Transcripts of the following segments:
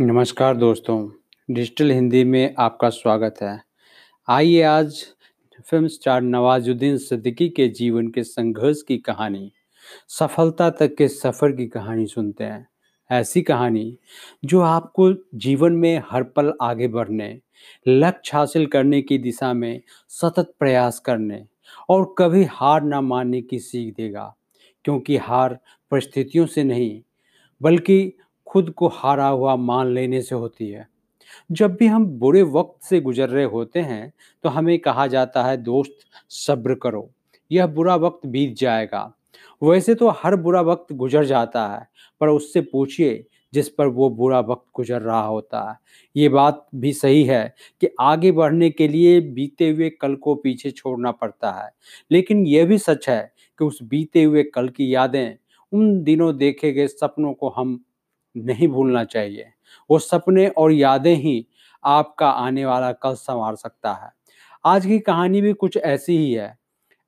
नमस्कार दोस्तों, डिजिटल हिंदी में आपका स्वागत है। आइए आज फ़िल्म स्टार नवाज़ुद्दीन सिद्दीकी के जीवन के संघर्ष की कहानी, सफलता तक के सफ़र की कहानी सुनते हैं। ऐसी कहानी जो आपको जीवन में हर पल आगे बढ़ने, लक्ष्य हासिल करने की दिशा में सतत प्रयास करने और कभी हार ना मानने की सीख देगा। क्योंकि हार परिस्थितियों से नहीं, बल्कि खुद को हारा हुआ मान लेने से होती है। जब भी हम बुरे वक्त से गुजर रहे होते हैं तो हमें कहा जाता है, दोस्त, सब्र करो। यह बुरा वक्त बीत जाएगा। वैसे तो हर बुरा वक्त गुजर जाता है, पर उससे पूछिए, जिस पर वो बुरा वक्त गुजर रहा होता है। ये बात भी सही है कि आगे बढ़ने के लिए बीते हुए कल को पीछे छोड़ना पड़ता है। लेकिन यह भी सच है कि उस बीते हुए कल की यादें, उन दिनों देखे गए सपनों को हम नहीं भूलना चाहिए। वो सपने और यादें ही आपका आने वाला कल संवार सकता है। आज की कहानी भी कुछ ऐसी ही है।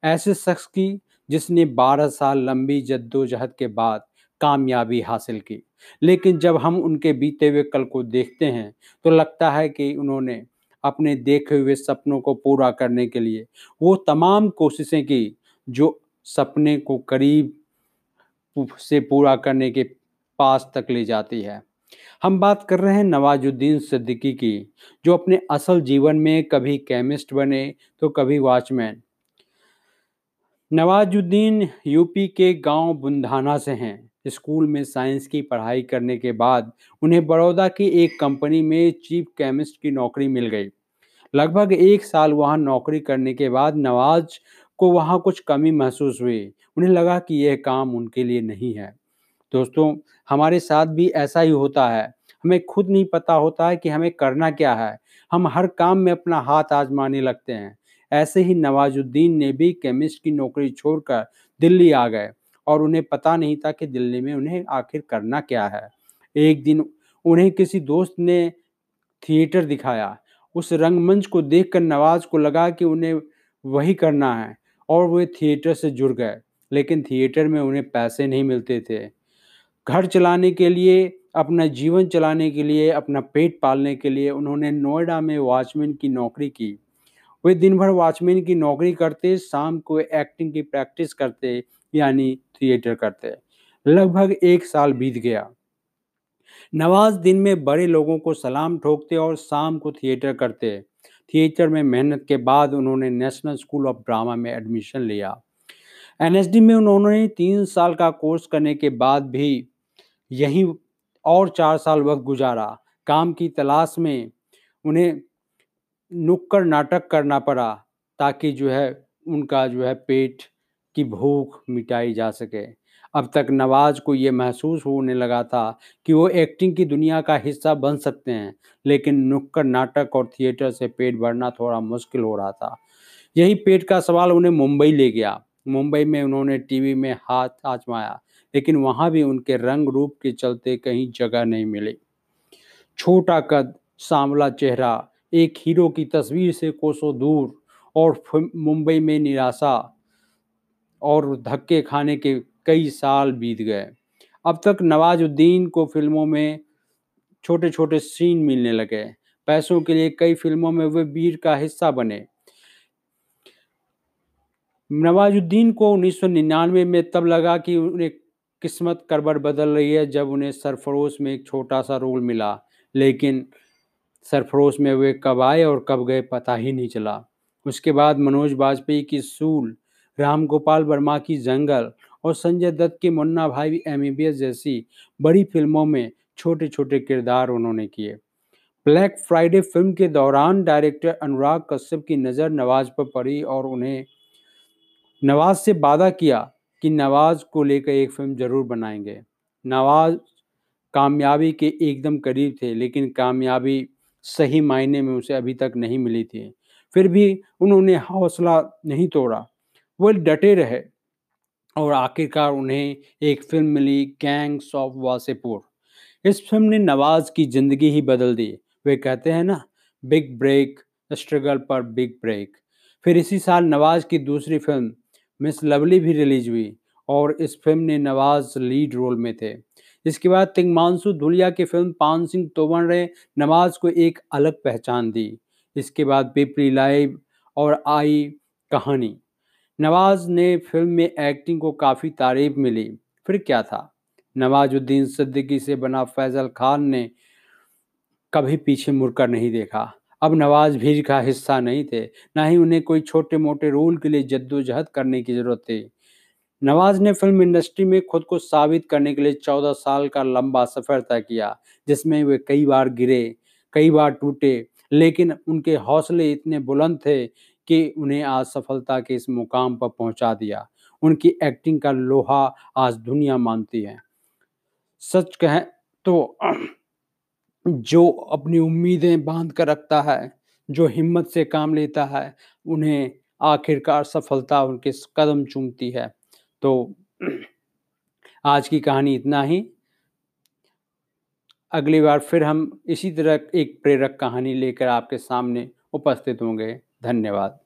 ऐसे शख्स की जिसने 12 साल लंबी जद्दोजहद के बाद कामयाबी हासिल की। लेकिन जब हम उनके बीते हुए कल को देखते हैं तो लगता है कि उन्होंने अपने देखे हुए सपनों को पूरा करने के लिए वो तमाम कोशिशें की, जो सपने को करीब से पूरा करने के पास तक ले जाती है। हम बात कर रहे हैं नवाजुद्दीन सिद्दीकी की, जो अपने असल जीवन में कभी केमिस्ट बने तो कभी वॉचमैन। नवाजुद्दीन यूपी के गाँव बुंधाना से हैं। स्कूल में साइंस की पढ़ाई करने के बाद उन्हें बड़ौदा की एक कंपनी में चीफ केमिस्ट की नौकरी मिल गई। लगभग एक साल वहाँ नौकरी करने के बाद नवाज़ को वहाँ कुछ कमी महसूस हुई। उन्हें लगा कि यह काम उनके लिए नहीं है। दोस्तों, हमारे साथ भी ऐसा ही होता है। हमें खुद नहीं पता होता है कि हमें करना क्या है। हम हर काम में अपना हाथ आजमाने लगते हैं। ऐसे ही नवाजुद्दीन ने भी केमिस्ट की नौकरी छोड़कर दिल्ली आ गए और उन्हें पता नहीं था कि दिल्ली में उन्हें आखिर करना क्या है। एक दिन उन्हें किसी दोस्त ने थिएटर दिखाया। उस रंगमंच को देखकर नवाज़ को लगा कि उन्हें वही करना है और वे थिएटर से जुड़ गए। लेकिन थिएटर में उन्हें पैसे नहीं मिलते थे। घर चलाने के लिए, अपना जीवन चलाने के लिए, अपना पेट पालने के लिए उन्होंने नोएडा में वॉचमैन की नौकरी की। वे दिन भर वॉचमैन की नौकरी करते, शाम को एक्टिंग की प्रैक्टिस करते, यानी थिएटर करते। लगभग एक साल बीत गया। नवाज़ दिन में बड़े लोगों को सलाम ठोकते और शाम को थिएटर करते। थिएटर में मेहनत के बाद उन्होंने नेशनल स्कूल ऑफ़ ड्रामा में एडमिशन लिया। एनएसडी में उन्होंने तीन साल का कोर्स करने के बाद भी यहीं और चार साल वक्त गुजारा। काम की तलाश में उन्हें नुक्कड़ नाटक करना पड़ा ताकि जो है उनका जो है पेट की भूख मिटाई जा सके। अब तक नवाज़ को ये महसूस होने लगा था कि वो एक्टिंग की दुनिया का हिस्सा बन सकते हैं, लेकिन नुक्कड़ नाटक और थिएटर से पेट भरना थोड़ा मुश्किल हो रहा था। यही पेट का सवाल उन्हें मुंबई ले गया। मुंबई में उन्होंने टीवी में हाथ आजमाया। लेकिन वहाँ भी उनके रंग रूप के चलते कहीं जगह नहीं मिली। छोटा कद, सांवला चेहरा, एक हीरो की तस्वीर से कोसों दूर और मुंबई में निराशा और धक्के खाने के कई साल बीत गए। अब तक नवाजुद्दीन को फ़िल्मों में छोटे छोटे सीन मिलने लगे। पैसों के लिए कई फ़िल्मों में वे वीर का हिस्सा बने। नवाजुद्दीन को 1999 में तब लगा कि उन्हें किस्मत करबट बदल रही है जब उन्हें सरफरोश में एक छोटा सा रोल मिला, लेकिन सरफरोश में वे कब आए और कब गए पता ही नहीं चला। उसके बाद मनोज वाजपेयी की सूल राम गोपाल वर्मा की जंगल और संजय दत्त की मुन्ना भाई एम जैसी बड़ी फ़िल्मों में छोटे छोटे किरदार उन्होंने किए। ब्लैक फ्राइडे फ़िल्म के दौरान डायरेक्टर अनुराग कश्यप की नज़र नवाज़ पर पड़ी और उन्हें नवाज़ से वादा किया। कि नवाज़ को लेकर एक फ़िल्म ज़रूर बनाएँगे। नवाज़ कामयाबी के एकदम करीब थे, लेकिन कामयाबी सही मायने में उसे अभी तक नहीं मिली थी। फिर भी उन्होंने हौसला नहीं तोड़ा। वो डटे रहे और आखिरकार उन्हें एक फ़िल्म मिली गैंग्स ऑफ़ वासेपुर इस फ़िल्म ने नवाज़ की ज़िंदगी ही बदल दी। वे कहते हैं ना, बिग ब्रेक, स्ट्रगल पर बिग ब्रेक। फिर इसी साल नवाज़ की दूसरी फ़िल्म मिस लवली भी रिलीज़ हुई और इस फ़िल्म ने नवाज़ लीड रोल में थे। इसके बाद तिंगमांसू धुलिया की फ़िल्म पान सिंह तोमर ने नवाज़ को एक अलग पहचान दी। इसके बाद पिपली लाइव और आई कहानी। नवाज़ ने फ़िल्म में एक्टिंग को काफ़ी तारीफ़ मिली। फिर क्या था? नवाजुद्दीन सिद्दीकी से बना फैजल खान ने कभी पीछे मुड़कर नहीं देखा। अब नवाज़ भीड़ का हिस्सा नहीं थे, ना ही उन्हें कोई छोटे मोटे रोल के लिए जद्दोजहद करने की ज़रूरत थी। नवाज़ ने फ़िल्म इंडस्ट्री में खुद को साबित करने के लिए चौदह साल का लंबा सफ़र तय किया, जिसमें वे कई बार गिरे, कई बार टूटे, लेकिन उनके हौसले इतने बुलंद थे कि उन्हें आज सफलता के इस मुकाम पर पहुँचा दिया। उनकी एक्टिंग का लोहा आज दुनिया मानती है। सच कहें तो जो अपनी उम्मीदें बाँध कर रखता है, जो हिम्मत से काम लेता है, उन्हें आखिरकार सफलता उनके कदम चूमती है। तो आज की कहानी इतना ही। अगली बार फिर हम इसी तरह एक प्रेरक कहानी लेकर आपके सामने उपस्थित होंगे। धन्यवाद।